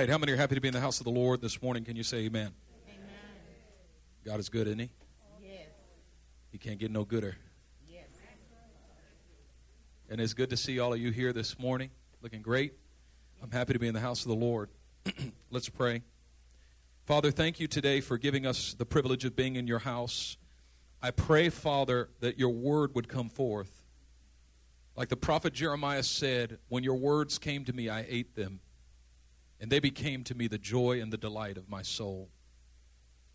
right. How many are happy to be in the house of the Lord this morning? Can you say amen? Amen. God is good, isn't he? Yes. He can't get no gooder. Yes. And it's good to see all of you here this morning. Looking great. I'm happy to be in the house of the Lord. Let's pray. Father, thank you today for giving us the privilege of being in your house. I pray, Father, that your word would come forth. Like the prophet Jeremiah said, when your words came to me, I ate them, and they became to me the joy and the delight of my soul.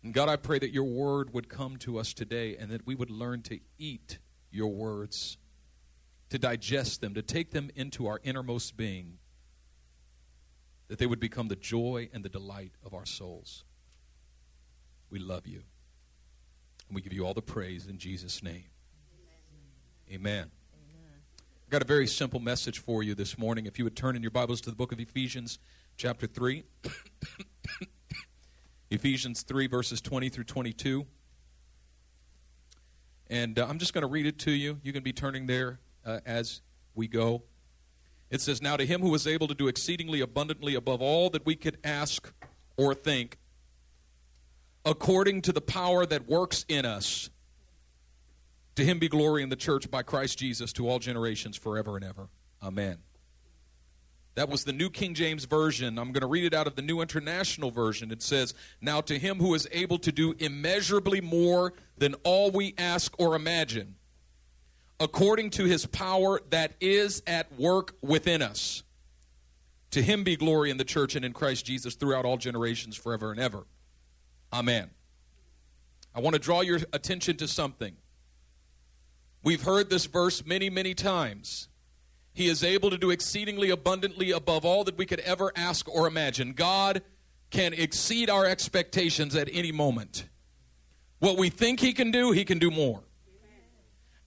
And God, I pray that your word would come to us today and that we would learn to eat your words, to digest them, to take them into our innermost being, that they would become the joy and the delight of our souls. We love you. And we give you all the praise in Jesus' name. Amen. I've got a very simple message for you this morning. If you would turn in your Bibles to the book of Ephesians, chapter 3. Ephesians 3, verses 20 through 22. And uh, I'm just going to read it to you. You can be turning there uh, as we go. It says, Now to him who is able to do exceedingly abundantly above all that we could ask or think, according to the power that works in us. To him be glory in the church by Christ Jesus to all generations forever and ever. Amen. That was the New King James Version. I'm going to read it out of the New International Version. It says, Now to him who is able to do immeasurably more than all we ask or imagine, according to his power that is at work within us. To him be glory in the church and in Christ Jesus throughout all generations forever and ever. Amen. I want to draw your attention to something. We've heard this verse many, many times. He is able to do exceedingly abundantly above all that we could ever ask or imagine. God can exceed our expectations at any moment. What we think He can do, He can do more.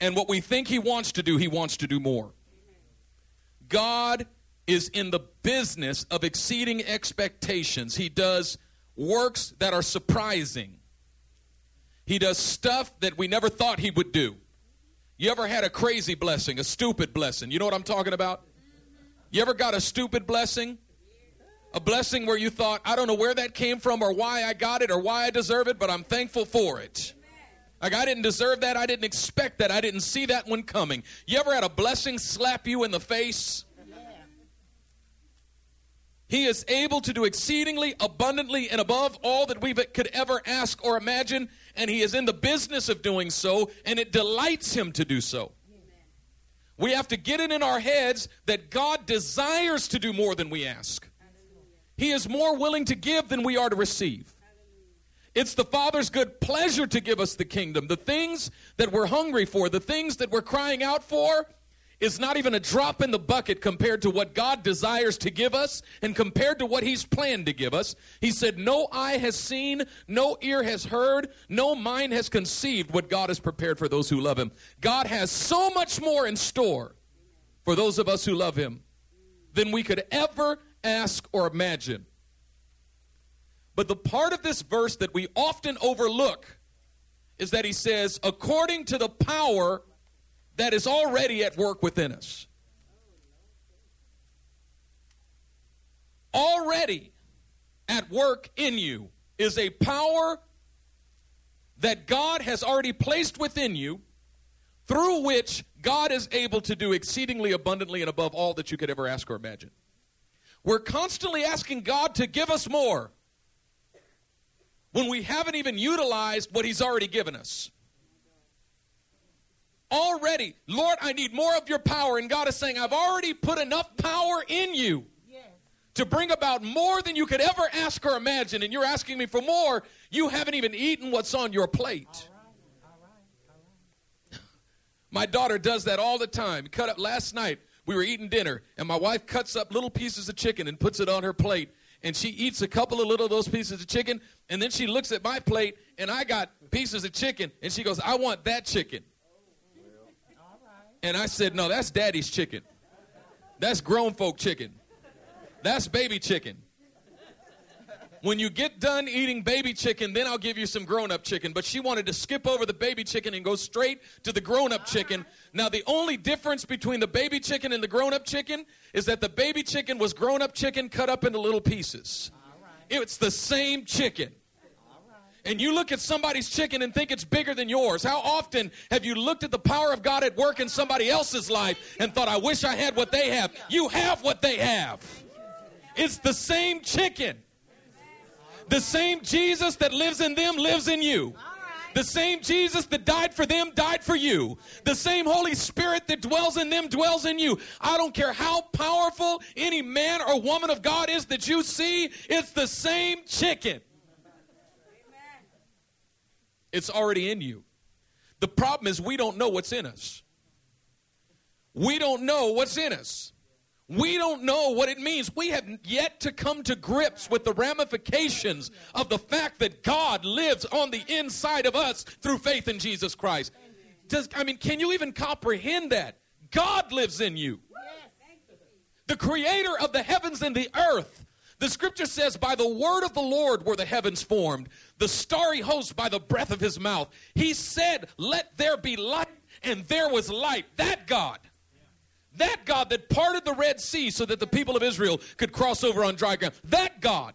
And what we think He wants to do, He wants to do more. God is in the business of exceeding expectations. He does works that are surprising. He does stuff that we never thought he would do. You ever had a crazy blessing, a stupid blessing? You know what I'm talking about? You ever got a stupid blessing? A blessing where you thought, I don't know where that came from or why I got it or why I deserve it, but I'm thankful for it. Like I didn't deserve that, I didn't expect that, I didn't see that one coming. You ever had a blessing slap you in the face? He is able to do exceedingly abundantly and above all that we could ever ask or imagine, and He is in the business of doing so, and it delights Him to do so. Amen. We have to get it in our heads that God desires to do more than we ask. Hallelujah. He is more willing to give than we are to receive. Hallelujah. It's the Father's good pleasure to give us the kingdom. The things that we're hungry for, the things that we're crying out for, is not even a drop in the bucket compared to what God desires to give us and compared to what He's planned to give us. He said, No eye has seen, no ear has heard, no mind has conceived what God has prepared for those who love Him. God has so much more in store for those of us who love Him than we could ever ask or imagine. But the part of this verse that we often overlook is that He says, according to the power that is already at work within us. Already at work in you is a power that God has already placed within you through which God is able to do exceedingly abundantly and above all that you could ever ask or imagine. We're constantly asking God to give us more when we haven't even utilized what He's already given us already, Lord, I need more of your power. And God is saying, I've already put enough power in you yes. to bring about more than you could ever ask or imagine. And you're asking me for more. You haven't even eaten what's on your plate. All right. All right. my daughter does that all the time. Cut up last night. We were eating dinner, and my wife cuts up little pieces of chicken and puts it on her plate. And she eats a couple of little of those pieces of chicken, and then she looks at my plate, and I got pieces of chicken, and she goes, I want that chicken. And I said, No, that's daddy's chicken. That's grown folk chicken. That's baby chicken. When you get done eating baby chicken, then I'll give you some grown up chicken. But she wanted to skip over the baby chicken and go straight to the grown up chicken. Now, the only difference between the baby chicken and the grown up chicken is that the baby chicken was grown up chicken cut up into little pieces. It's the same chicken. And you look at somebody's chicken and think it's bigger than yours. How often have you looked at the power of God at work in somebody else's life and thought, I wish I had what they have? You have what they have. It's the same chicken. The same Jesus that lives in them lives in you. The same Jesus that died for them died for you. The same Holy Spirit that dwells in them dwells in you. I don't care how powerful any man or woman of God is that you see, it's the same chicken. It's already in you. The problem is we don't know what's in us. We don't know what's in us. We don't know what it means. We have yet to come to grips with the ramifications of the fact that God lives on the inside of us through faith in Jesus Christ. Does, I mean, can you even comprehend that? God lives in you. The creator of the heavens and the earth. The scripture says, By the word of the Lord were the heavens formed, the starry host by the breath of his mouth. He said, Let there be light, and there was light. That God that God that parted the Red Sea so that the people of Israel could cross over on dry ground. That God.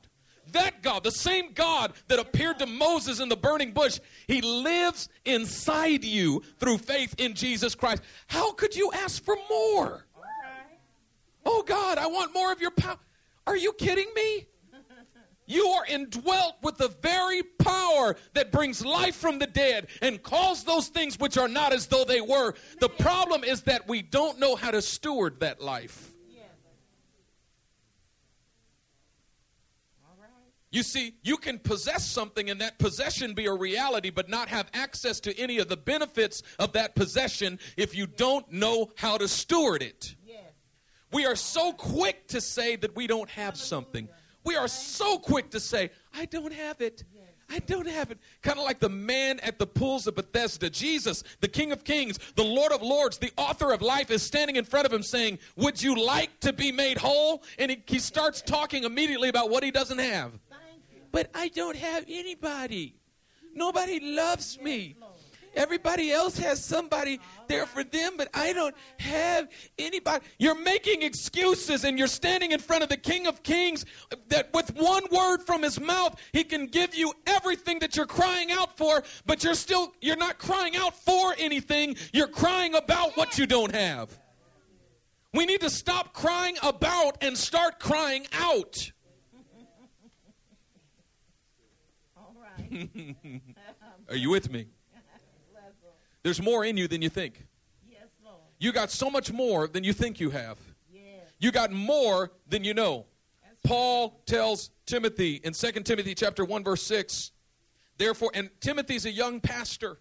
That God, the same God that appeared to Moses in the burning bush, he lives inside you through faith in Jesus Christ. How could you ask for more? Oh God, I want more of your power. Are you kidding me? You are indwelt with the very power that brings life from the dead and calls those things which are not as though they were. The problem is that we don't know how to steward that life. You see, you can possess something and that possession be a reality, but not have access to any of the benefits of that possession if you don't know how to steward it. We are so quick to say that we don't have something. We are so quick to say, I don't have it. I don't have it. Kind of like the man at the pools of Bethesda. Jesus, the King of Kings, the Lord of Lords, the author of life, is standing in front of him saying, Would you like to be made whole? And he, he starts talking immediately about what he doesn't have. But I don't have anybody. Nobody loves me. Everybody else has somebody there for them, but I don't have anybody. You're making excuses and you're standing in front of the King of Kings that with one word from his mouth, he can give you everything that you're crying out for, but you're still, you're not crying out for anything. You're crying about what you don't have. We need to stop crying about and start crying out. All right. Are you with me? There's more in you than you think. Yes, Lord. You got so much more than you think you have. Yes. You got more than you know. That's Paul tells Timothy in 2 Timothy chapter 1 verse 6, therefore and Timothy's a young pastor.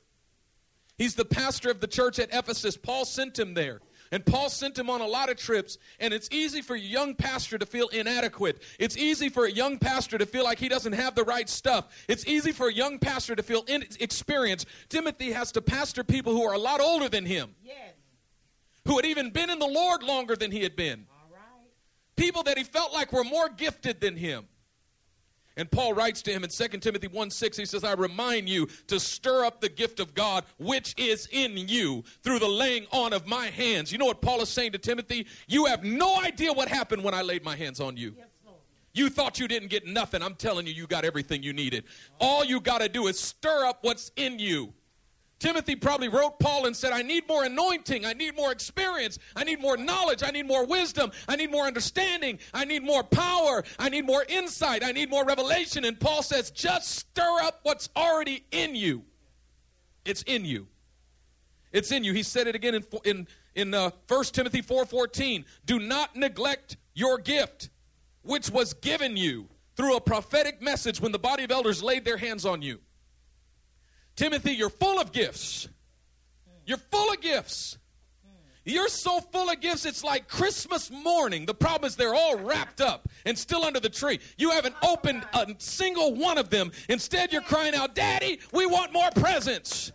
He's the pastor of the church at Ephesus. Paul sent him there. And Paul sent him on a lot of trips, and it's easy for a young pastor to feel inadequate. It's easy for a young pastor to feel like he doesn't have the right stuff. It's easy for a young pastor to feel inexperienced. Timothy has to pastor people who are a lot older than him, Yes. who had even been in the Lord longer than he had been, All right. people that he felt like were more gifted than him. And Paul writes to him in 2 Timothy 1 6, he says, I remind you to stir up the gift of God which is in you through the laying on of my hands. You know what Paul is saying to Timothy? You have no idea what happened when I laid my hands on you. Yes. You thought you didn't get nothing. I'm telling you, you got everything you needed. All you got to do is stir up what's in you. Timothy probably wrote Paul and said, I need more anointing. I need more experience. I need more knowledge. I need more wisdom. I need more understanding. I need more power. I need more insight. I need more revelation. And Paul says, just stir up what's already in you. It's in you. It's in you. He said it again in, in, in uh, 1 Timothy 4.14. Do not neglect your gift, which was given you through a prophetic message when the body of elders laid their hands on you. Timothy, you're full of gifts. You're full of gifts. You're so full of gifts, it's like Christmas morning. The problem is they're all wrapped up and still under the tree. You haven't opened a single one of them. Instead, you're crying out, Daddy, we want more presents.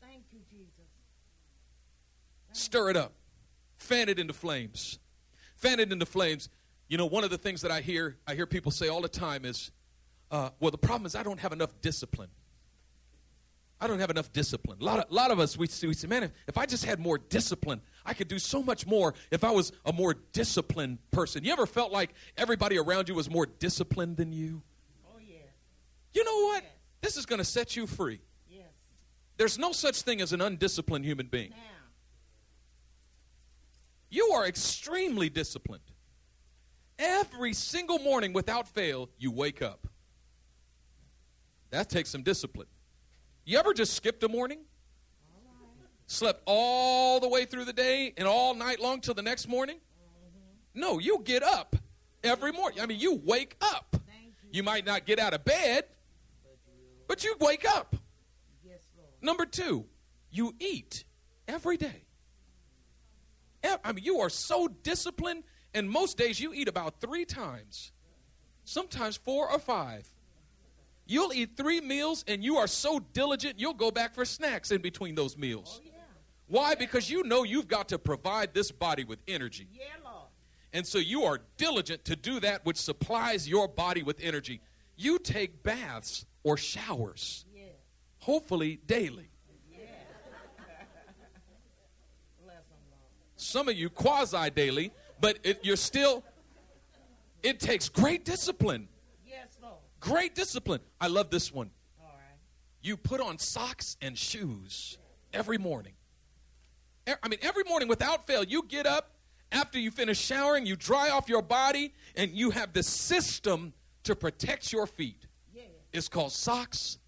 Thank you, Jesus. Stir it up, fan it into flames. Fan it into flames. You know, one of the things that I hear I hear people say all the time is, uh, well, the problem is I don't have enough discipline. I don't have enough discipline. A lot of, a lot of us, we, we say, man, if, if I just had more discipline, I could do so much more if I was a more disciplined person. You ever felt like everybody around you was more disciplined than you? Oh, yeah. You know what? Yes. This is going to set you free. Yes. There's no such thing as an undisciplined human being. Now. You are extremely disciplined. Every single morning, without fail, you wake up. That takes some discipline. You ever just skipped a morning? Slept all the way through the day and all night long till the next morning? No, you get up every morning. I mean, you wake up. You. Might not get out of bed, but you wake up. Number two, you eat every day. I mean, you are so disciplined, and most days you eat about three times, sometimes four or five. You'll eat three meals, and you are so diligent, you'll go back for snacks in between those meals. Oh, yeah. Why? Because you know you've got to provide this body with energy. Yeah, Lord. And so you are diligent to do that which supplies your body with energy. You take baths or showers, Yeah. hopefully daily. Yeah. Bless them, Lord. some of you quasi daily, but it, you're still, it takes great discipline. Great discipline. I love this one. All right. You put on socks and shoes every morning. I mean, every morning without fail, you get up after you finish showering, you dry off your body, and you have this system to protect your feet. Yeah. It's called socks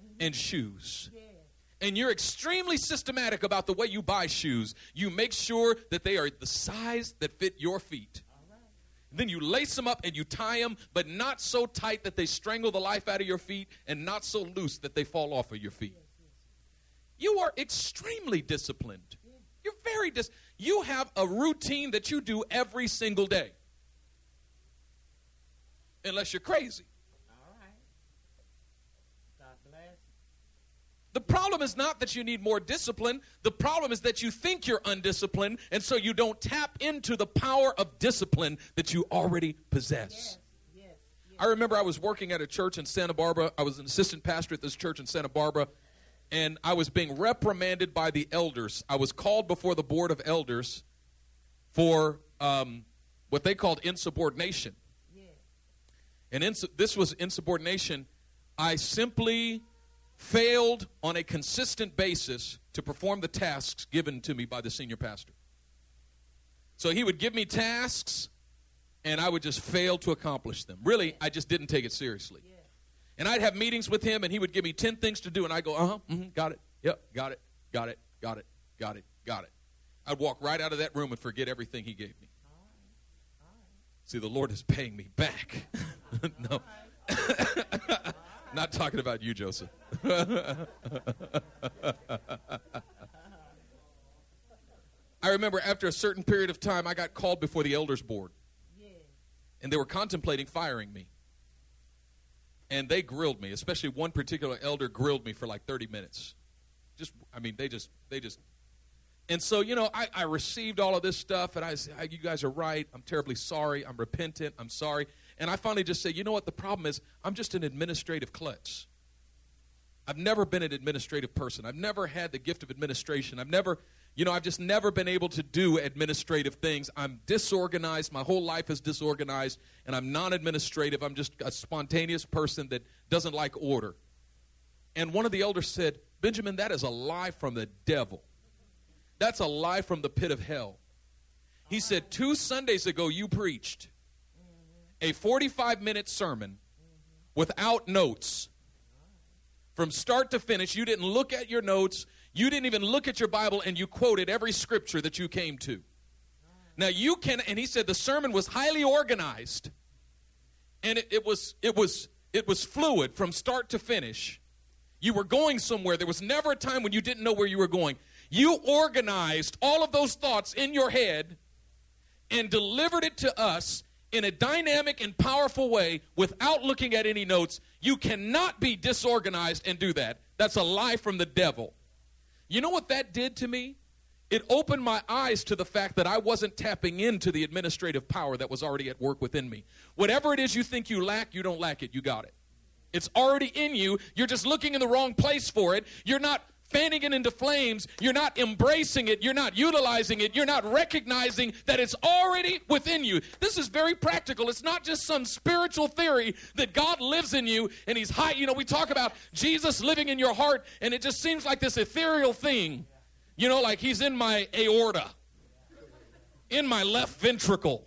mm-hmm. and shoes. Yeah. and you're extremely systematic about the way you buy shoes. You make sure that they are the size that fit your feet. Then you lace them up and you tie them, but not so tight that they strangle the life out of your feet, and not so loose that they fall off of your feet. You are extremely disciplined. You're very dis. You have a routine that you do every single day, unless you're crazy. All right. God bless. The problem is not that you need more discipline. The problem is that you think you're undisciplined, and so you don't tap into the power of discipline that you already possess. Yes. Yes. yes. I remember I was working at a church in Santa Barbara. I was an assistant pastor at this church in Santa Barbara, and I was being reprimanded by the elders. I was called before the board of elders for um, what they called insubordination. And ins- this was insubordination. I simply failed on a consistent basis to perform the tasks given to me by the senior pastor. So he would give me tasks, and I would just fail to accomplish them. Really, I just didn't take it seriously. And I'd have meetings with him, and he would give me 10 things to do, and I'd go, uh huh, mm-hmm, got it, yep, got it, got it, got it, got it, got it. I'd walk right out of that room and forget everything he gave me. All right. All right. See, the Lord is paying me back. no. Not talking about you, Joseph. I remember after a certain period of time, I got called before the elders board, Yeah. and they were contemplating firing me. And they grilled me, especially one particular elder grilled me for like 30 minutes. Just, I mean, they just, they just. And so, you know, I, I received all of this stuff, and I said, You guys are right. I'm terribly sorry. I'm repentant. I'm sorry. And I finally just said, You know what? The problem is, I'm just an administrative klutz. I've never been an administrative person. I've never had the gift of administration. I've never, you know, I've just never been able to do administrative things. I'm disorganized. My whole life is disorganized, and I'm non administrative. I'm just a spontaneous person that doesn't like order. And one of the elders said, Benjamin, that is a lie from the devil. That's a lie from the pit of hell. He said, Two Sundays ago, you preached a 45 minute sermon without notes from start to finish. You didn't look at your notes. You didn't even look at your Bible, and you quoted every scripture that you came to. Now you can, and he said the sermon was highly organized, and it, it was it was it was fluid from start to finish. You were going somewhere. There was never a time when you didn't know where you were going. You organized all of those thoughts in your head and delivered it to us in a dynamic and powerful way without looking at any notes. You cannot be disorganized and do that. That's a lie from the devil. You know what that did to me? it opened my eyes to the fact that I wasn't tapping into the administrative power that was already at work within me. Whatever it is you think you lack, you don't lack it, you got it. It's already in you. You're just looking in the wrong place for it. You're not fanning it into flames. You're not embracing it. You're not utilizing it. You're not recognizing that it's already within you. This is very practical. It's not just some spiritual theory that God lives in you and He's high. You know, we talk about Jesus living in your heart, and it just seems like this ethereal thing. You know, like He's in my aorta, in my left ventricle.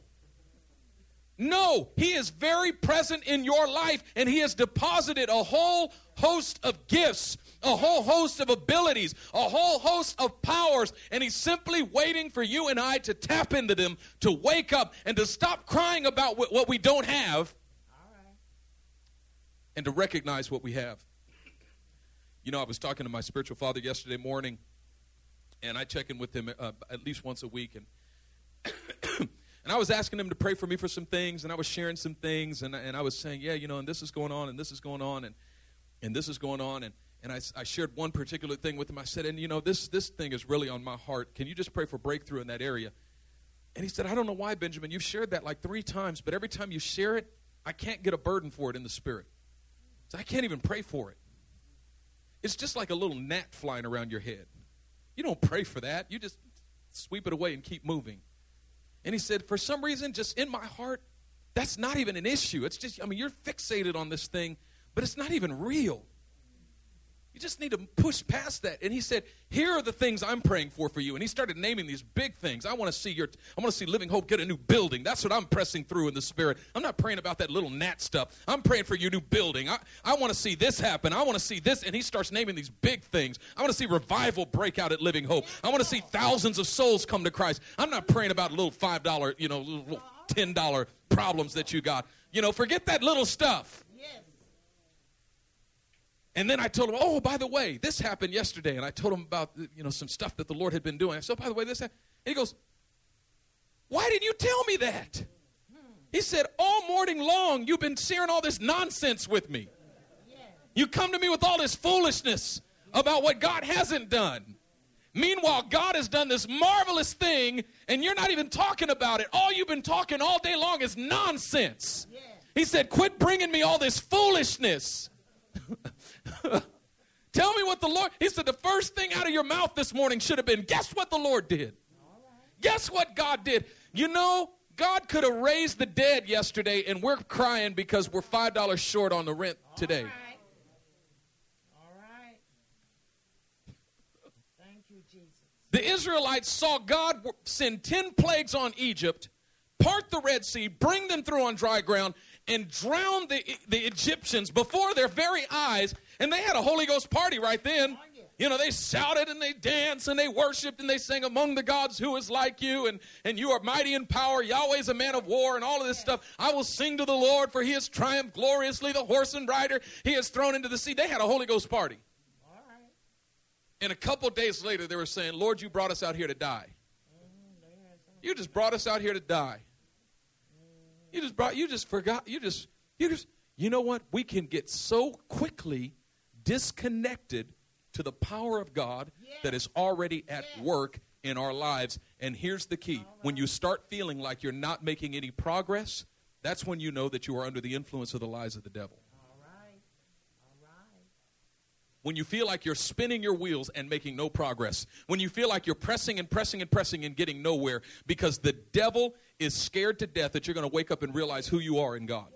No, He is very present in your life, and He has deposited a whole host of gifts, a whole host of abilities, a whole host of powers, and He's simply waiting for you and I to tap into them, to wake up, and to stop crying about what we don't have, All right. and to recognize what we have. You know, I was talking to my spiritual father yesterday morning, and I check in with him uh, at least once a week, and and I was asking him to pray for me for some things, and I was sharing some things, and, and I was saying, yeah, you know, and this is going on, and this is going on, and and this is going on, and and I, I shared one particular thing with him. I said, and you know, this this thing is really on my heart. Can you just pray for breakthrough in that area? And he said, I don't know why, Benjamin. You've shared that like three times, but every time you share it, I can't get a burden for it in the spirit. So I can't even pray for it. It's just like a little gnat flying around your head. You don't pray for that. You just sweep it away and keep moving. And he said, for some reason, just in my heart, that's not even an issue. It's just, I mean, you're fixated on this thing, but it's not even real. You just need to push past that. And he said, Here are the things I'm praying for for you. And he started naming these big things. I want to see your I want to see Living Hope get a new building. That's what I'm pressing through in the spirit. I'm not praying about that little gnat stuff. I'm praying for your new building. I, I want to see this happen. I want to see this. And he starts naming these big things. I want to see revival break out at Living Hope. I want to see thousands of souls come to Christ. I'm not praying about little five dollar, you know, little ten dollar problems that you got. You know, forget that little stuff. And then I told him, oh, by the way, this happened yesterday. And I told him about, you know, some stuff that the Lord had been doing. I said, oh, by the way, this happened. And he goes, why didn't you tell me that? He said, all morning long, you've been sharing all this nonsense with me. You come to me with all this foolishness about what God hasn't done. Meanwhile, God has done this marvelous thing, and you're not even talking about it. All you've been talking all day long is nonsense. He said, Quit bringing me all this foolishness. Tell me what the Lord, he said, the first thing out of your mouth this morning should have been, guess what the Lord did? Guess what God did? You know, God could have raised the dead yesterday, and we're crying because we're $5 short on the rent today. All right. All right. Thank you, Jesus. The Israelites saw God send 10 plagues on Egypt, part the Red Sea, bring them through on dry ground, and drown the, the Egyptians before their very eyes. And they had a Holy Ghost party right then. You know, they shouted and they danced and they worshiped and they sang among the gods who is like you and, and you are mighty in power. Yahweh's a man of war and all of this stuff. I will sing to the Lord for he has triumphed gloriously. The horse and rider he has thrown into the sea. They had a Holy Ghost party. And a couple days later, they were saying, Lord, you brought us out here to die. You just brought us out here to die. You just brought, you just forgot, you just, you just, you know what? We can get so quickly disconnected to the power of God that is already at work in our lives. And here's the key when you start feeling like you're not making any progress, that's when you know that you are under the influence of the lies of the devil. All right. All right. when you feel like you're spinning your wheels and making no progress, when you feel like you're pressing and pressing and pressing and getting nowhere because the devil is scared to death that you're going to wake up and realize who you are in God.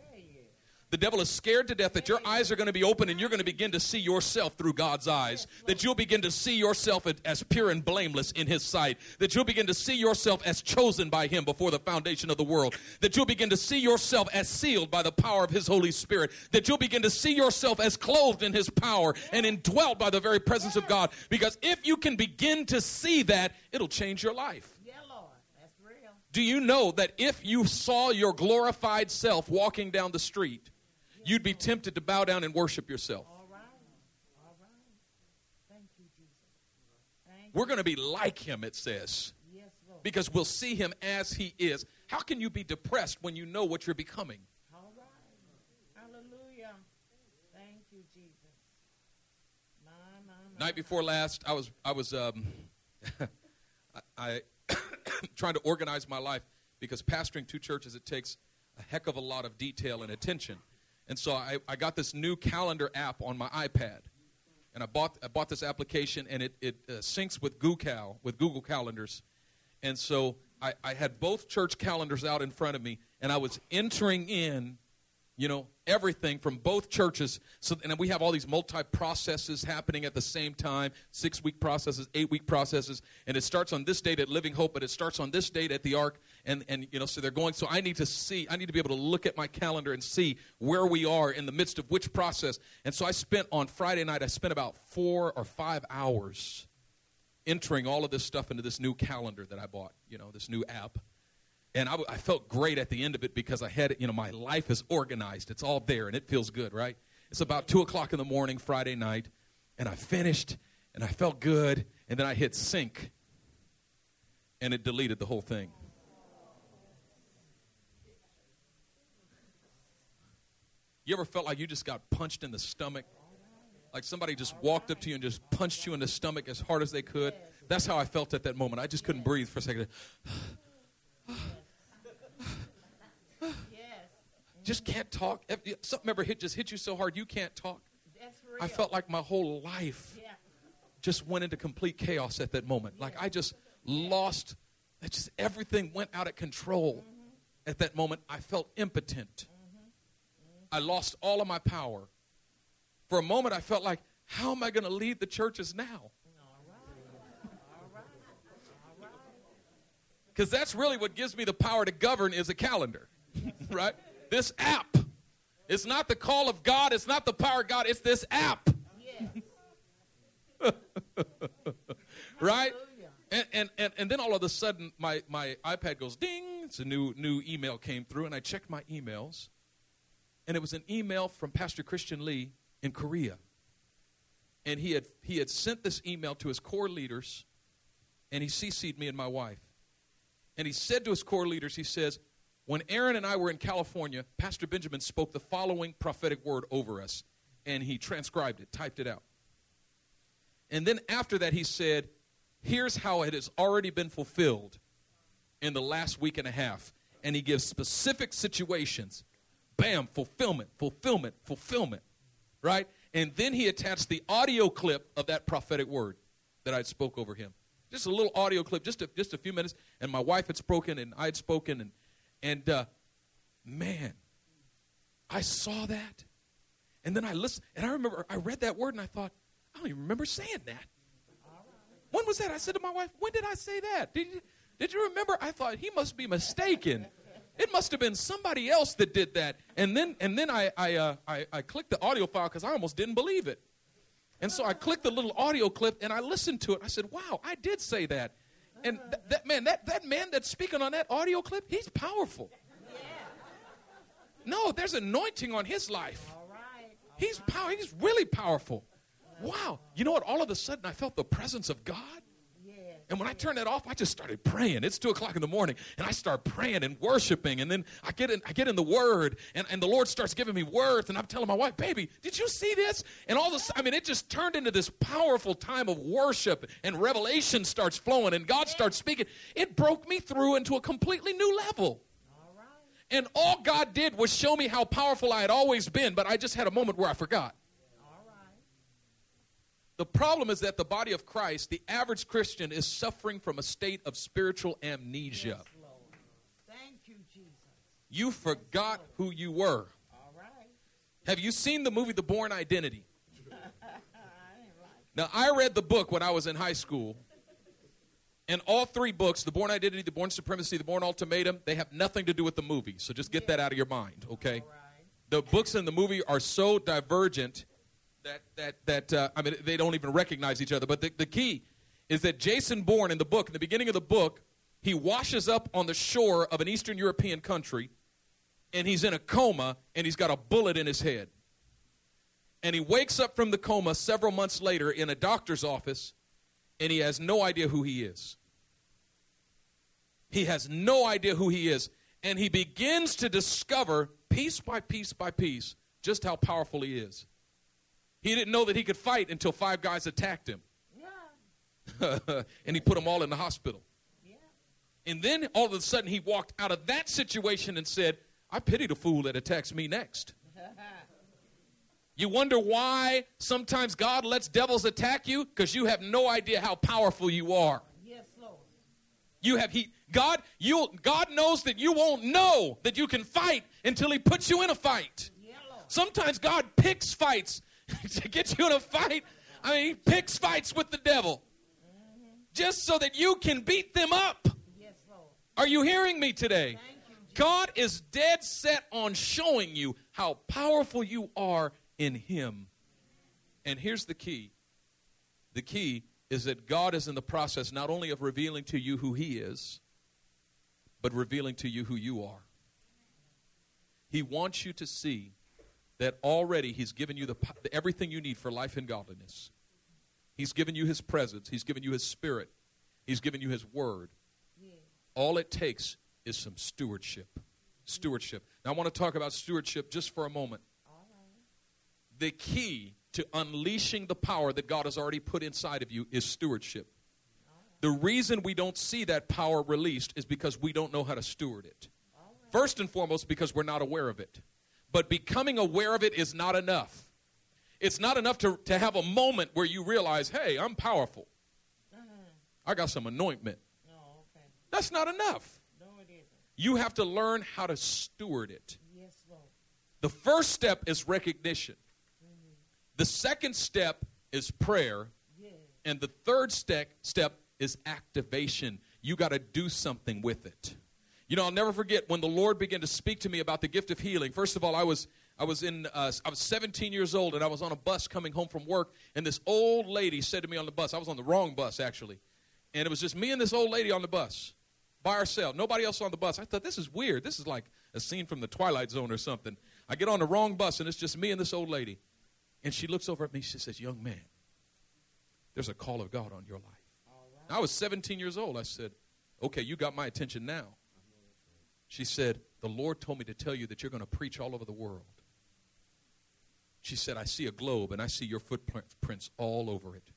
The devil is scared to death that your eyes are going to be open and you're going to begin to see yourself through God's eyes. That you'll begin to see yourself as pure and blameless in His sight. That you'll begin to see yourself as chosen by Him before the foundation of the world. That you'll begin to see yourself as sealed by the power of His Holy Spirit. That you'll begin to see yourself as clothed in His power and indwelt by the very presence of God. Because if you can begin to see that, it'll change your life. Yeah, Lord. That's real. Do you know that if you saw your glorified self walking down the street, you'd be tempted to bow down and worship yourself? All right. All right. Thank you, Jesus. Thank We're going to be like him, it says. Yes, Lord. because we'll see him as he is. How can you be depressed when you know what you're becoming? All right. Hallelujah. Thank you, Jesus. My, my, my. Night before last, I was I was um, I, I trying to organize my life because pastoring two churches it takes a heck of a lot of detail and attention. And so I, I got this new calendar app on my iPad. And I bought, I bought this application, and it, it uh, syncs with Google, with Google Calendars. And so I, I had both church calendars out in front of me, and I was entering in you know everything from both churches so and we have all these multi processes happening at the same time six week processes eight week processes and it starts on this date at living hope but it starts on this date at the ark and and you know so they're going so i need to see i need to be able to look at my calendar and see where we are in the midst of which process and so i spent on friday night i spent about four or five hours entering all of this stuff into this new calendar that i bought you know this new app and I, I felt great at the end of it because I had, you know, my life is organized. It's all there and it feels good, right? It's about 2 o'clock in the morning, Friday night, and I finished and I felt good, and then I hit sync and it deleted the whole thing. You ever felt like you just got punched in the stomach? Like somebody just walked up to you and just punched you in the stomach as hard as they could? That's how I felt at that moment. I just couldn't breathe for a second. just can't talk. Something ever hit just hit you so hard you can't talk. I felt like my whole life yeah. just went into complete chaos at that moment. Yeah. Like I just lost. Just everything went out of control. Mm-hmm. At that moment, I felt impotent. I lost all of my power. For a moment, I felt like, how am I going to lead the churches now? Because that's really what gives me the power to govern is a calendar, right? this app. It's not the call of God, it's not the power of God, it's this app. Right? And, and, and, and then all of a sudden, my, my iPad goes ding. It's a new, new email came through, and I checked my emails. And it was an email from Pastor Christian Lee in Korea. And he had, he had sent this email to his core leaders, and he CC'd me and my wife. And he said to his core leaders, he says, when Aaron and I were in California, Pastor Benjamin spoke the following prophetic word over us, and he transcribed it, typed it out. And then after that, he said, Here's how it has already been fulfilled in the last week and a half. And he gives specific situations. Bam, fulfillment, fulfillment, fulfillment. Right? And then he attached the audio clip of that prophetic word that I spoke over him. Just a little audio clip, just a, just a few minutes. And my wife had spoken, and I had spoken, and and uh, man, I saw that. And then I listened, and I remember I read that word and I thought, I don't even remember saying that. When was that? I said to my wife, When did I say that? Did you, did you remember? I thought he must be mistaken. It must have been somebody else that did that. And then, and then I, I, uh, I, I clicked the audio file because I almost didn't believe it. And so I clicked the little audio clip and I listened to it. I said, Wow, I did say that. And th- that man, that, that man that's speaking on that audio clip, he's powerful. Yeah. No, there's anointing on his life. He's power. He's really powerful. Wow. You know what? All of a sudden, I felt the presence of God. And when I turned that off, I just started praying. It's two o'clock in the morning, and I start praying and worshiping. And then I get in, I get in the Word, and, and the Lord starts giving me words. And I'm telling my wife, "Baby, did you see this?" And all this, I mean, it just turned into this powerful time of worship, and revelation starts flowing, and God starts speaking. It broke me through into a completely new level. And all God did was show me how powerful I had always been, but I just had a moment where I forgot. The problem is that the body of Christ, the average Christian, is suffering from a state of spiritual amnesia. Yes, Thank you, Jesus. You forgot who you were. All right. Have you seen the movie The Bourne Identity? now, I read the book when I was in high school. And all three books, The Bourne Identity, The Bourne Supremacy, The Bourne Ultimatum, they have nothing to do with the movie. So just get that out of your mind, okay? The books and the movie are so divergent that that that uh, I mean they don't even recognize each other. But the, the key is that Jason Bourne in the book, in the beginning of the book, he washes up on the shore of an Eastern European country, and he's in a coma, and he's got a bullet in his head. And he wakes up from the coma several months later in a doctor's office, and he has no idea who he is. He has no idea who he is. And he begins to discover, piece by piece by piece, just how powerful he is. He didn't know that he could fight until five guys attacked him. Yeah. and he put them all in the hospital. Yeah. And then all of a sudden he walked out of that situation and said, I pity the fool that attacks me next. You wonder why sometimes God lets devils attack you? Because you have no idea how powerful you are. yes, Lord. You have he God, you God knows that you won't know that you can fight until he puts you in a fight. Yeah, Lord. Sometimes God picks fights to get you in a fight. I mean, he picks fights with the devil just so that you can beat them up. Yes, Are you hearing me today? You, God is dead set on showing you how powerful you are in Him. And here's the key the key is that God is in the process not only of revealing to you who He is, but revealing to you who you are. He wants you to see that already He's given you the, everything you need for life and godliness. He's given you His presence, He's given you His Spirit, He's given you His Word. All it takes is some stewardship. Stewardship. Now, I want to talk about stewardship just for a moment. The key to unleashing the power that God has already put inside of you is stewardship. The reason we don't see that power released is because we don't know how to steward it. First and foremost, because we're not aware of it. But becoming aware of it is not enough. It's not enough to, to have a moment where you realize, hey, I'm powerful. Uh-huh. I got some anointment. No, okay. That's not enough. No, it isn't. You have to learn how to steward it. Yes, Lord. The first step is recognition. The second step is prayer. Yeah. And the third step, step is activation. You got to do something with it. You know, I'll never forget when the Lord began to speak to me about the gift of healing. First of all, I was I was in uh, I was 17 years old and I was on a bus coming home from work and this old lady said to me on the bus. I was on the wrong bus actually, and it was just me and this old lady on the bus by ourselves. Nobody else on the bus. I thought this is weird. This is like a scene from the Twilight Zone or something. I get on the wrong bus and it's just me and this old lady, and she looks over at me. And she says, "Young man, there's a call of God on your life." Right. I was 17 years old. I said, Okay, you got my attention now. She said, The Lord told me to tell you that you're going to preach all over the world. She said, I see a globe and I see your footprints all over it.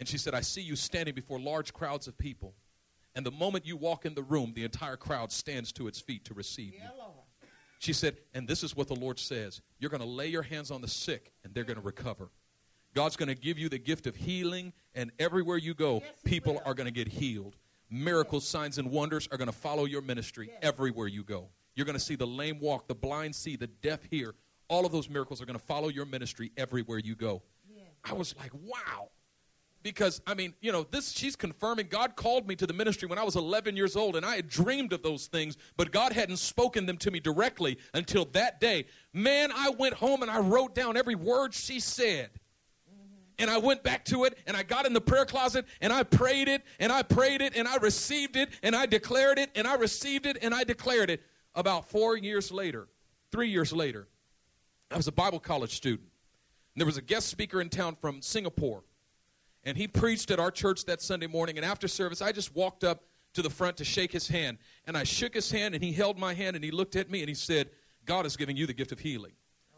And she said, I see you standing before large crowds of people. And the moment you walk in the room, the entire crowd stands to its feet to receive you. Lord. She said, and this is what the Lord says you're going to lay your hands on the sick and they're going to recover. God's going to give you the gift of healing, and everywhere you go, Yes, people will. are going to get healed. Miracles, signs, and wonders are going to follow your ministry everywhere you go. You're going to see the lame walk, the blind see, the deaf hear. All of those miracles are going to follow your ministry everywhere you go. I was like, wow. Because, I mean, you know, this, she's confirming God called me to the ministry when I was 11 years old, and I had dreamed of those things, but God hadn't spoken them to me directly until that day. Man, I went home and I wrote down every word she said. And I went back to it, and I got in the prayer closet, and I prayed it, and I prayed it, and I received it, and I declared it, and I received it, and I declared it. About four years later, three years later, I was a Bible college student. And there was a guest speaker in town from Singapore. And he preached at our church that Sunday morning. And after service, I just walked up to the front to shake his hand. And I shook his hand, and he held my hand, and he looked at me, and he said, God is giving you the gift of healing.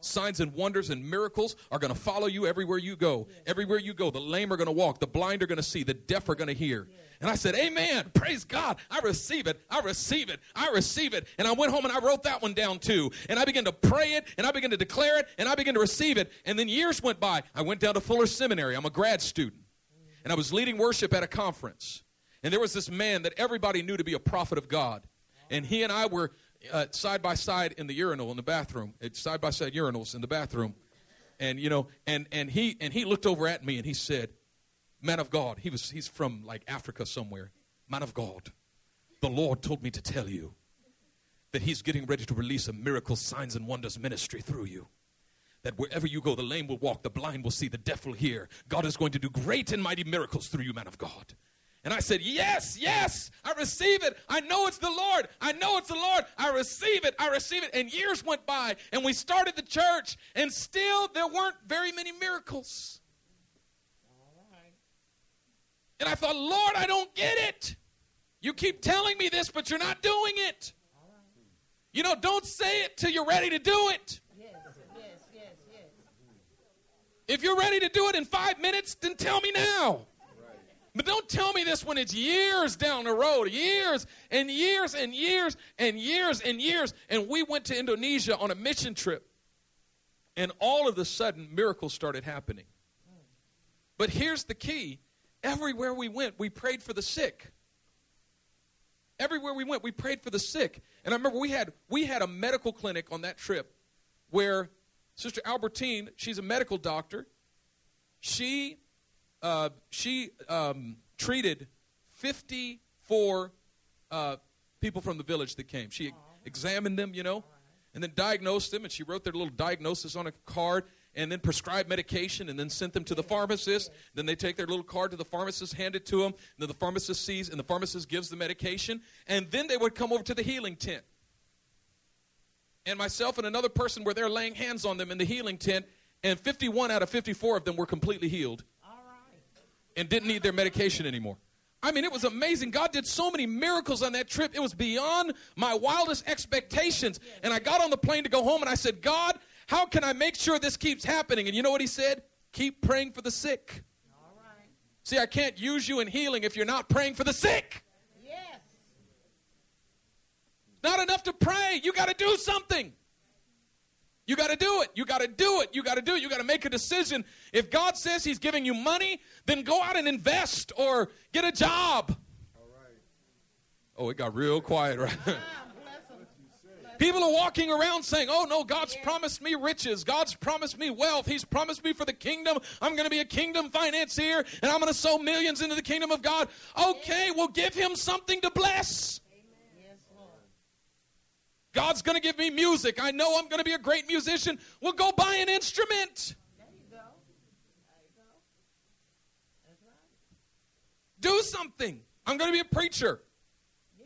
Signs and wonders and miracles are going to follow you everywhere you go. Everywhere you go, the lame are going to walk, the blind are going to see, the deaf are going to hear. And I said, Amen. Praise God. I receive it. I receive it. I receive it. And I went home and I wrote that one down too. And I began to pray it and I began to declare it and I began to receive it. And then years went by. I went down to Fuller Seminary. I'm a grad student. Mm. And I was leading worship at a conference. And there was this man that everybody knew to be a prophet of God. And he and I were uh, side by side in the urinal in the bathroom, It's side by side urinals in the bathroom. And you know, and and he and he looked over at me and he said, "Man of God." He was he's from like Africa somewhere. Man of God, the Lord told me to tell you that He's getting ready to release a miracle, signs, and wonders ministry through you. That wherever you go, the lame will walk, the blind will see, the deaf will hear. God is going to do great and mighty miracles through you, man of God. And I said, Yes, yes, I receive it. I know it's the Lord. I know it's the Lord. I receive it. I receive it. And years went by, and we started the church, and still there weren't very many miracles. All right. And I thought, Lord, I don't get it. You keep telling me this, but you're not doing it. All right. You know, don't say it till you're ready to do it. Yes, yes, yes, yes. If you're ready to do it in five minutes, then tell me now. But don't tell me this when it's years down the road, years and years and years and years and years. And we went to Indonesia on a mission trip. And all of a sudden, miracles started happening. But here's the key everywhere we went, we prayed for the sick. Everywhere we went, we prayed for the sick. And I remember we had we had a medical clinic on that trip where Sister Albertine, she's a medical doctor. She uh, she um, treated 54 uh, people from the village that came. She examined them, you know, and then diagnosed them, and she wrote their little diagnosis on a card, and then prescribed medication, and then sent them to the pharmacist. Then they take their little card to the pharmacist, hand it to them, and then the pharmacist sees, and the pharmacist gives the medication, and then they would come over to the healing tent. And myself and another person were there laying hands on them in the healing tent, and 51 out of 54 of them were completely healed and didn't need their medication anymore. I mean, it was amazing. God did so many miracles on that trip. It was beyond my wildest expectations. And I got on the plane to go home and I said, God, how can I make sure this keeps happening? And you know what he said? Keep praying for the sick. All right. See, I can't use you in healing if you're not praying for the sick. Yes. Not enough to pray. You got to do something. You got to do it. You got to do it. You got to do it. You got to make a decision. If God says He's giving you money, then go out and invest or get a job. Oh, it got real quiet, right? Ah. People are walking around saying, Oh, no, God's promised me riches. God's promised me wealth. He's promised me for the kingdom. I'm going to be a kingdom financier and I'm going to sow millions into the kingdom of God. Okay, well, give him something to bless. God's going to give me music. I know I'm going to be a great musician. Well, go buy an instrument. There you go. There you go. That's right. Do something. I'm going to be a preacher.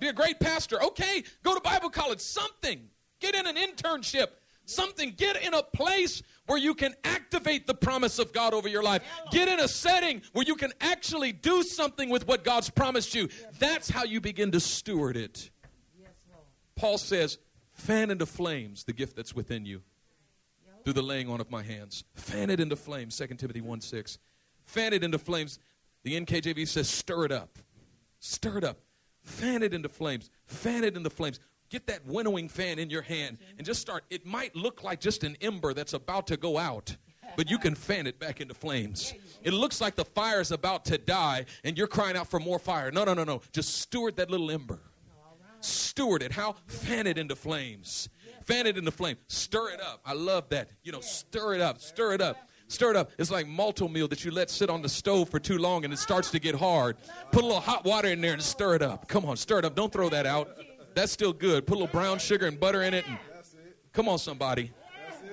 Be a great pastor. Okay, go to Bible college. Something. Get in an internship. Something. Get in a place where you can activate the promise of God over your life. Get in a setting where you can actually do something with what God's promised you. That's how you begin to steward it. Yes, Lord. Paul says, fan into flames the gift that's within you through the laying on of my hands. Fan it into flames, 2 Timothy 1 6. Fan it into flames. The NKJV says, stir it up. Stir it up. Fan it into flames. Fan it into flames. Get that winnowing fan in your hand and just start. It might look like just an ember that's about to go out, but you can fan it back into flames. It looks like the fire is about to die and you're crying out for more fire. No, no, no, no. Just steward that little ember. Steward it. How? Fan it into flames. Fan it into flame. Stir it up. I love that. You know, stir it up. Stir it up. Stir it up. It's like Malt-O-Meal that you let sit on the stove for too long and it starts to get hard. Put a little hot water in there and stir it up. Come on, stir it up. Don't throw that out. That's still good. Put a little brown sugar and butter in it. And, come on, somebody.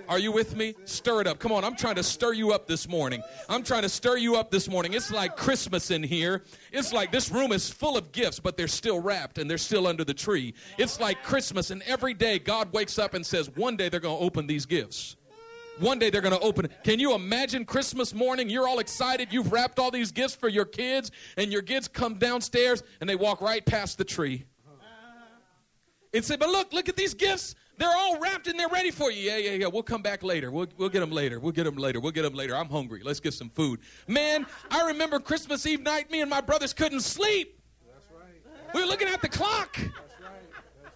Are you with me? Stir it up. Come on, I'm trying to stir you up this morning. I'm trying to stir you up this morning. It's like Christmas in here. It's like this room is full of gifts, but they're still wrapped and they're still under the tree. It's like Christmas, and every day God wakes up and says, One day they're going to open these gifts. One day they're going to open it. Can you imagine Christmas morning? You're all excited. You've wrapped all these gifts for your kids, and your kids come downstairs and they walk right past the tree and say, But look, look at these gifts. They're all wrapped and they're ready for you. Yeah, yeah, yeah. We'll come back later. We'll, we'll get them later. We'll get them later. We'll get them later. I'm hungry. Let's get some food. Man, I remember Christmas Eve night, me and my brothers couldn't sleep. That's right. We were looking at the clock. That's right.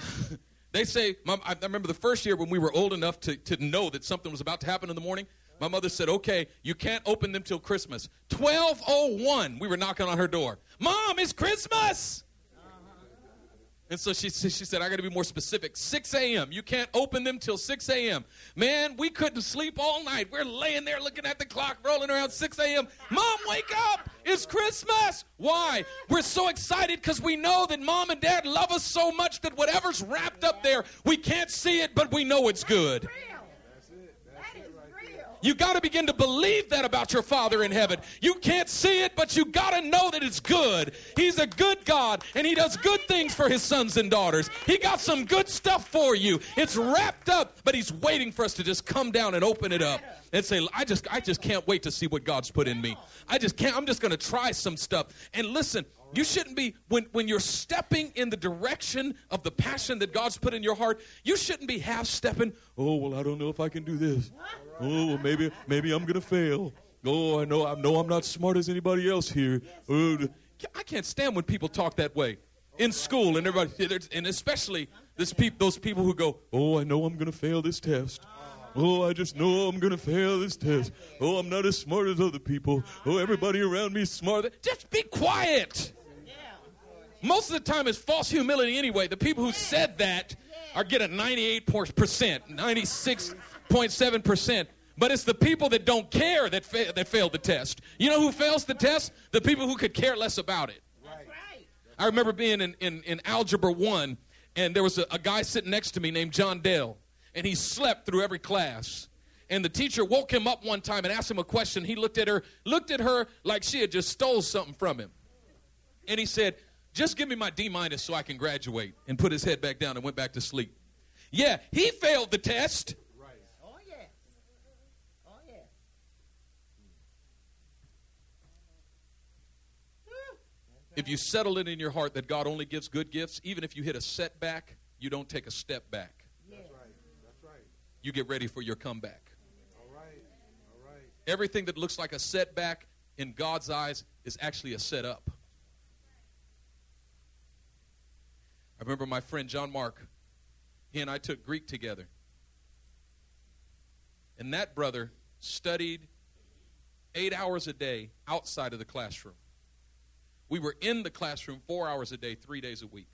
That's right. They say, Mom, I remember the first year when we were old enough to, to know that something was about to happen in the morning. My mother said, okay, you can't open them till Christmas. 1201, we were knocking on her door. Mom, it's Christmas. And so she, she said, I got to be more specific. 6 a.m. You can't open them till 6 a.m. Man, we couldn't sleep all night. We're laying there looking at the clock, rolling around 6 a.m. Mom, wake up! It's Christmas! Why? We're so excited because we know that mom and dad love us so much that whatever's wrapped up there, we can't see it, but we know it's good. Real. That is real. You got to begin to believe that about your Father in heaven. You can't see it, but you got to know that it's good. He's a good God, and He does good things for His sons and daughters. He got some good stuff for you. It's wrapped up, but He's waiting for us to just come down and open it up and say, "I just, I just can't wait to see what God's put in me. I just can't. I'm just going to try some stuff." And listen, you shouldn't be when when you're stepping in the direction of the passion that God's put in your heart. You shouldn't be half stepping. Oh well, I don't know if I can do this. Oh maybe maybe I'm to fail. Oh, I know, I know I'm not smart as anybody else here. Uh, I can't stand when people talk that way in school and everybody, and especially this peop, those people who go, "Oh, I know I'm to fail this test. Oh, I just know I'm to fail this test. Oh, I'm not as smart as other people. Oh, everybody around me is smart." Just be quiet. Most of the time, it's false humility anyway. The people who said that are getting 98%, 96.7%. But it's the people that don't care that, fa- that failed the test. You know who fails the test? The people who could care less about it. Right. I remember being in, in, in Algebra 1, and there was a, a guy sitting next to me named John Dale, and he slept through every class. And the teacher woke him up one time and asked him a question. He looked at her, looked at her like she had just stole something from him. And he said, Just give me my D minus so I can graduate. And put his head back down and went back to sleep. Yeah, he failed the test. Oh, yes. Oh, yes. Whew. If you settle it in your heart that God only gives good gifts, even if you hit a setback, you don't take a step back. Yes. right. That's right. You get ready for your comeback. All right. All right. Everything that looks like a setback in God's eyes is actually a setup. I remember my friend John Mark. He and I took Greek together. And that brother studied eight hours a day outside of the classroom. We were in the classroom four hours a day, three days a week.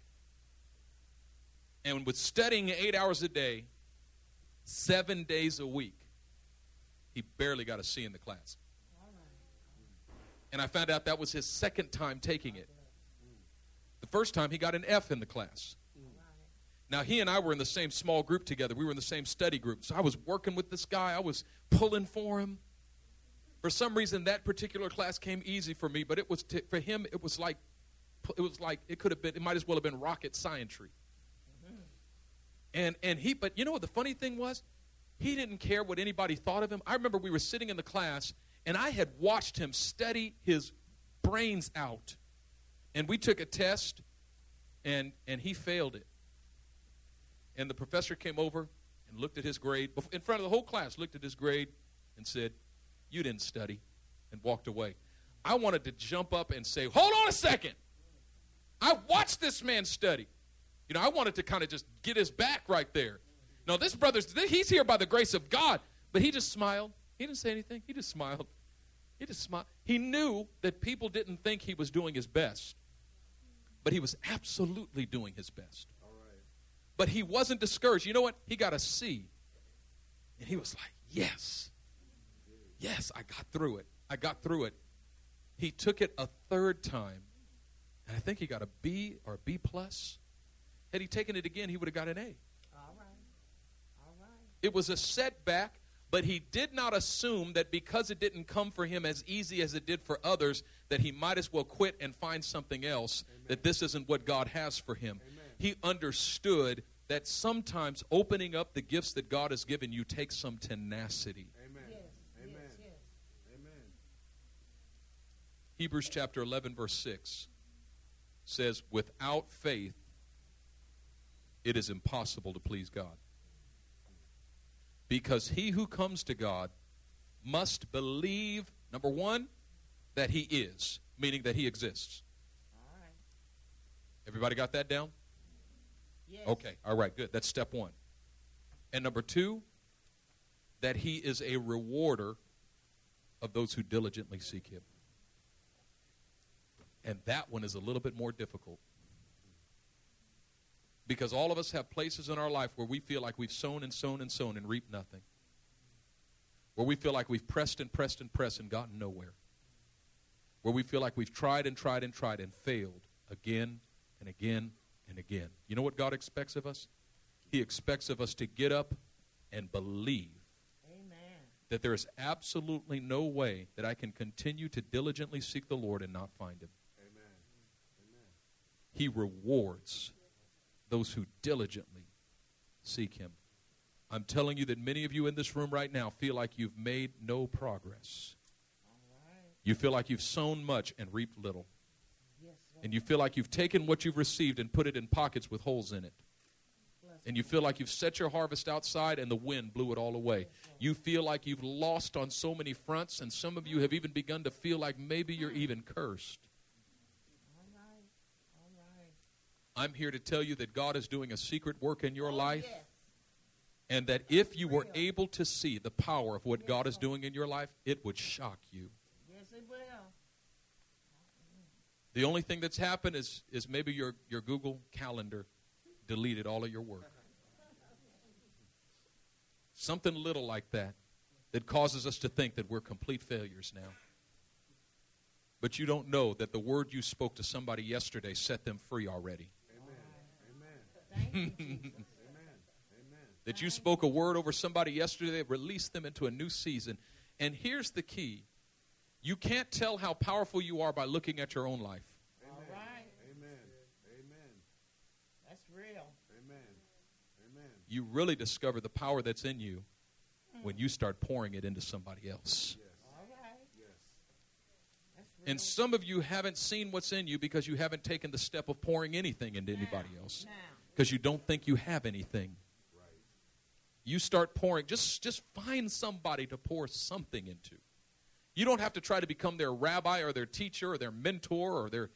And with studying eight hours a day, seven days a week, he barely got a C in the class. And I found out that was his second time taking it. The first time he got an F in the class. Now, he and I were in the same small group together. We were in the same study group. So I was working with this guy, I was pulling for him. For some reason, that particular class came easy for me, but it was t- for him. It was like, it was like it could have been. It might as well have been rocket science. Mm-hmm. And and he, but you know what the funny thing was? He didn't care what anybody thought of him. I remember we were sitting in the class, and I had watched him study his brains out. And we took a test, and and he failed it. And the professor came over and looked at his grade in front of the whole class. Looked at his grade and said, "You didn't study," and walked away. I wanted to jump up and say, "Hold on a second! I watched this man study." You know, I wanted to kind of just get his back right there. No, this brother's, he's here by the grace of God. But he just smiled. He didn't say anything. He just smiled. He just smiled. He knew that people didn't think he was doing his best. But he was absolutely doing his best. All right. But he wasn't discouraged. You know what? He got a C. And he was like, yes. Yes, I got through it. I got through it. He took it a third time. And I think he got a B or a B plus. Had he taken it again, he would have got an A. All right. All right. It was a setback, but he did not assume that because it didn't come for him as easy as it did for others, that he might as well quit and find something else, that this isn't what God has for him. Amen. He understood that sometimes opening up the gifts that God has given you takes some tenacity. Amen. Yes. Yes. Amen. Hebrews chapter 11, verse 6 says, Without faith, it is impossible to please God. Because he who comes to God must believe, number one, that he is, meaning that he exists. All right. Everybody got that down? Yes. Okay, all right, good. That's step one. And number two, that he is a rewarder of those who diligently seek him. And that one is a little bit more difficult. Because all of us have places in our life where we feel like we've sown and sown and sown and reaped nothing. Where we feel like we've pressed and pressed and pressed and gotten nowhere. Where we feel like we've tried and tried and tried and failed again and again and again. You know what God expects of us? He expects of us to get up and believe Amen. that there is absolutely no way that I can continue to diligently seek the Lord and not find him. He rewards those who diligently seek him. I'm telling you that many of you in this room right now feel like you've made no progress. Right. You feel like you've sown much and reaped little. Yes. And you feel like you've taken what you've received and put it in pockets with holes in it. Bless and you feel like you've set your harvest outside and the wind blew it all away. You feel like you've lost on so many fronts, and some of you have even begun to feel like maybe you're even cursed. All right. All right. I'm here to tell you that God is doing a secret work in your Oh, life, yes. and that if you were able to see the power of what God is doing in your life, it would shock you. Yes, it will. The only thing that's happened is, is maybe your, your Google Calendar deleted all of your work. Something little like that that causes us to think that we're complete failures now. But you don't know that the word you spoke to somebody yesterday set them free already. Thank you, Jesus. Amen. Amen. That you spoke a word over somebody yesterday that released them into a new season. And here's the key you can't tell how powerful you are by looking at your own life. All right. Amen. Amen. That's real. Amen. Amen. You really discover the power that's in you hmm. when you start pouring it into somebody else. Yes. All right. Yes. That's real. And some of you haven't seen what's in you because you haven't taken the step of pouring anything into anybody else. Now. Because you don't think you have anything. Right. You start pouring, just, just find somebody to pour something into. You don't have to try to become their rabbi or their teacher or their mentor or their,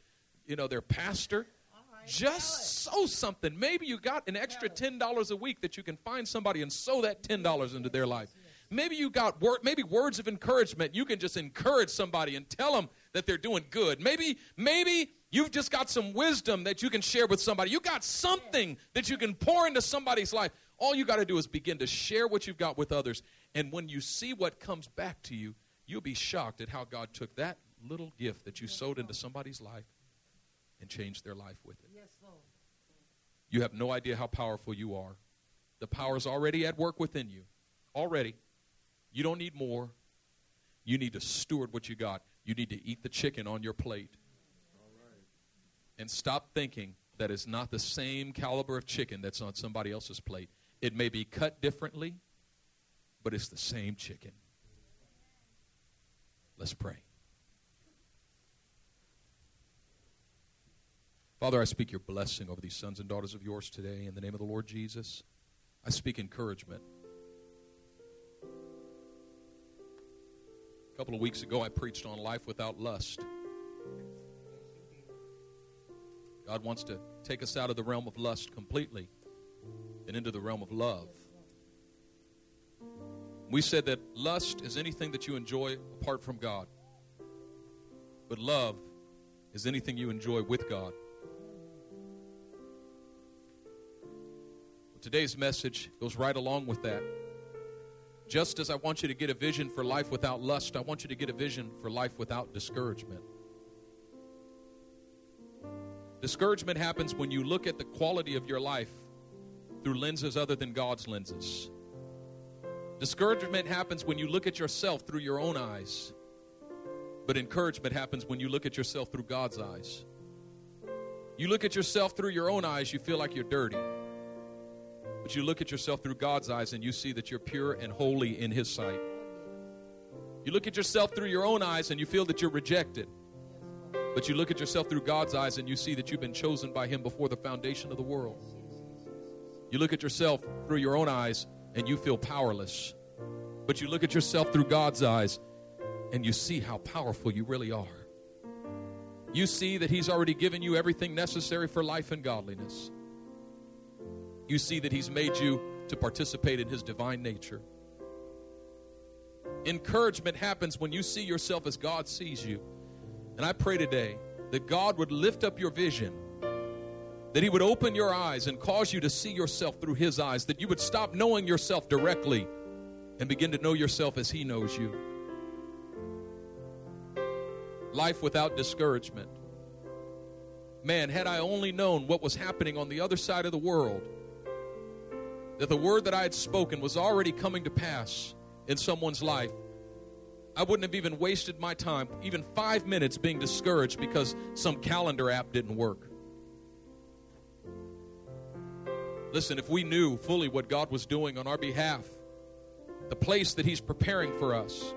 you know, their pastor. Right. Just sow something. Maybe you got an extra ten dollars a week that you can find somebody and sow that ten dollars into their life. Maybe you got word, maybe words of encouragement. You can just encourage somebody and tell them that they're doing good. Maybe maybe you've just got some wisdom that you can share with somebody. You got something that you can pour into somebody's life. All you got to do is begin to share what you've got with others. And when you see what comes back to you, you'll be shocked at how God took that little gift that you sowed into somebody's life and changed their life with it. Yes, Lord. You have no idea how powerful you are. The power is already at work within you. Already. You don't need more. You need to steward what you got. You need to eat the chicken on your plate. And stop thinking that it's not the same caliber of chicken that's on somebody else's plate. It may be cut differently, but it's the same chicken. Let's pray. Father, I speak your blessing over these sons and daughters of yours today in the name of the Lord Jesus. I speak encouragement. A couple of weeks ago, I preached on life without lust. God wants to take us out of the realm of lust completely and into the realm of love. We said that lust is anything that you enjoy apart from God, but love is anything you enjoy with God. Today's message goes right along with that. Just as I want you to get a vision for life without lust, I want you to get a vision for life without discouragement. Discouragement happens when you look at the quality of your life through lenses other than God's lenses. Discouragement happens when you look at yourself through your own eyes. But encouragement happens when you look at yourself through God's eyes. You look at yourself through your own eyes, you feel like you're dirty. But you look at yourself through God's eyes and you see that you're pure and holy in His sight. You look at yourself through your own eyes and you feel that you're rejected. But you look at yourself through God's eyes and you see that you've been chosen by Him before the foundation of the world. You look at yourself through your own eyes and you feel powerless. But you look at yourself through God's eyes and you see how powerful you really are. You see that He's already given you everything necessary for life and godliness. You see that He's made you to participate in His divine nature. Encouragement happens when you see yourself as God sees you. And I pray today that God would lift up your vision, that He would open your eyes and cause you to see yourself through His eyes, that you would stop knowing yourself directly and begin to know yourself as He knows you. Life without discouragement. Man, had I only known what was happening on the other side of the world, that the word that I had spoken was already coming to pass in someone's life, I wouldn't have even wasted my time, even five minutes, being discouraged because some calendar app didn't work. Listen, if we knew fully what God was doing on our behalf, the place that He's preparing for us,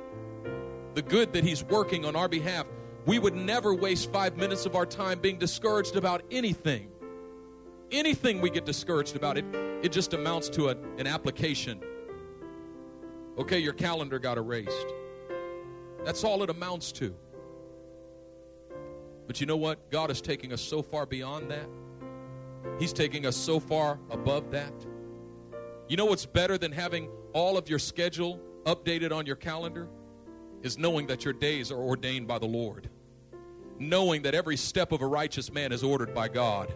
the good that He's working on our behalf, we would never waste five minutes of our time being discouraged about anything. anything we get discouraged about, it, it just amounts to a, an application. Okay, your calendar got erased. That's all it amounts to. But you know what? God is taking us so far beyond that. He's taking us so far above that. You know what's better than having all of your schedule updated on your calendar? Is knowing that your days are ordained by the Lord. Knowing that every step of a righteous man is ordered by God.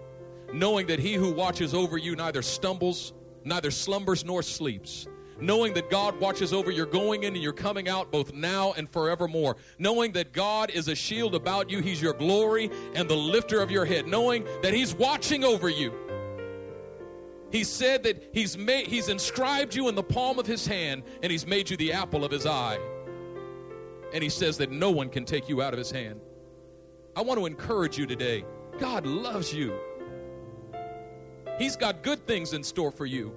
Knowing that he who watches over you neither stumbles, neither slumbers nor sleeps knowing that God watches over your going in and your coming out both now and forevermore, knowing that God is a shield about you, He's your glory and the lifter of your head, knowing that He's watching over you. He said that he's, made, he's inscribed you in the palm of His hand and He's made you the apple of His eye. And He says that no one can take you out of His hand. I want to encourage you today. God loves you. He's got good things in store for you.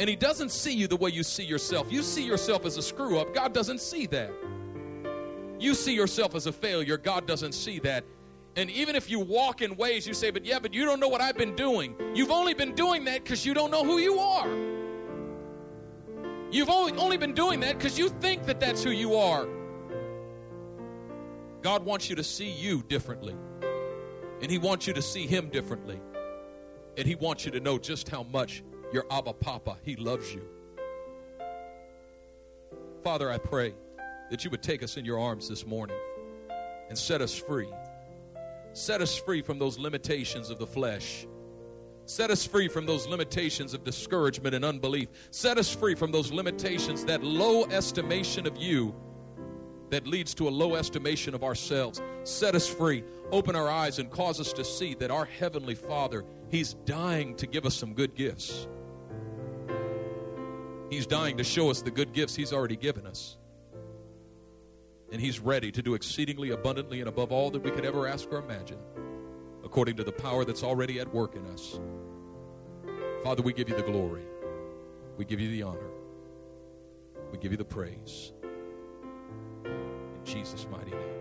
And He doesn't see you the way you see yourself. You see yourself as a screw up. God doesn't see that. You see yourself as a failure. God doesn't see that. And even if you walk in ways you say, but yeah, but you don't know what I've been doing. You've only been doing that because you don't know who you are. You've only, only been doing that because you think that that's who you are. God wants you to see you differently. And He wants you to see Him differently. And He wants you to know just how much your Abba Papa. He loves you. Father, I pray that you would take us in your arms this morning and set us free. Set us free from those limitations of the flesh. Set us free from those limitations of discouragement and unbelief. Set us free from those limitations, that low estimation of you that leads to a low estimation of ourselves. Set us free. Open our eyes and cause us to see that our Heavenly Father, He's dying to give us some good gifts. He's dying to show us the good gifts He's already given us. And He's ready to do exceedingly abundantly and above all that we could ever ask or imagine, according to the power that's already at work in us. Father, we give you the glory, we give you the honor, we give you the praise. In Jesus' mighty name.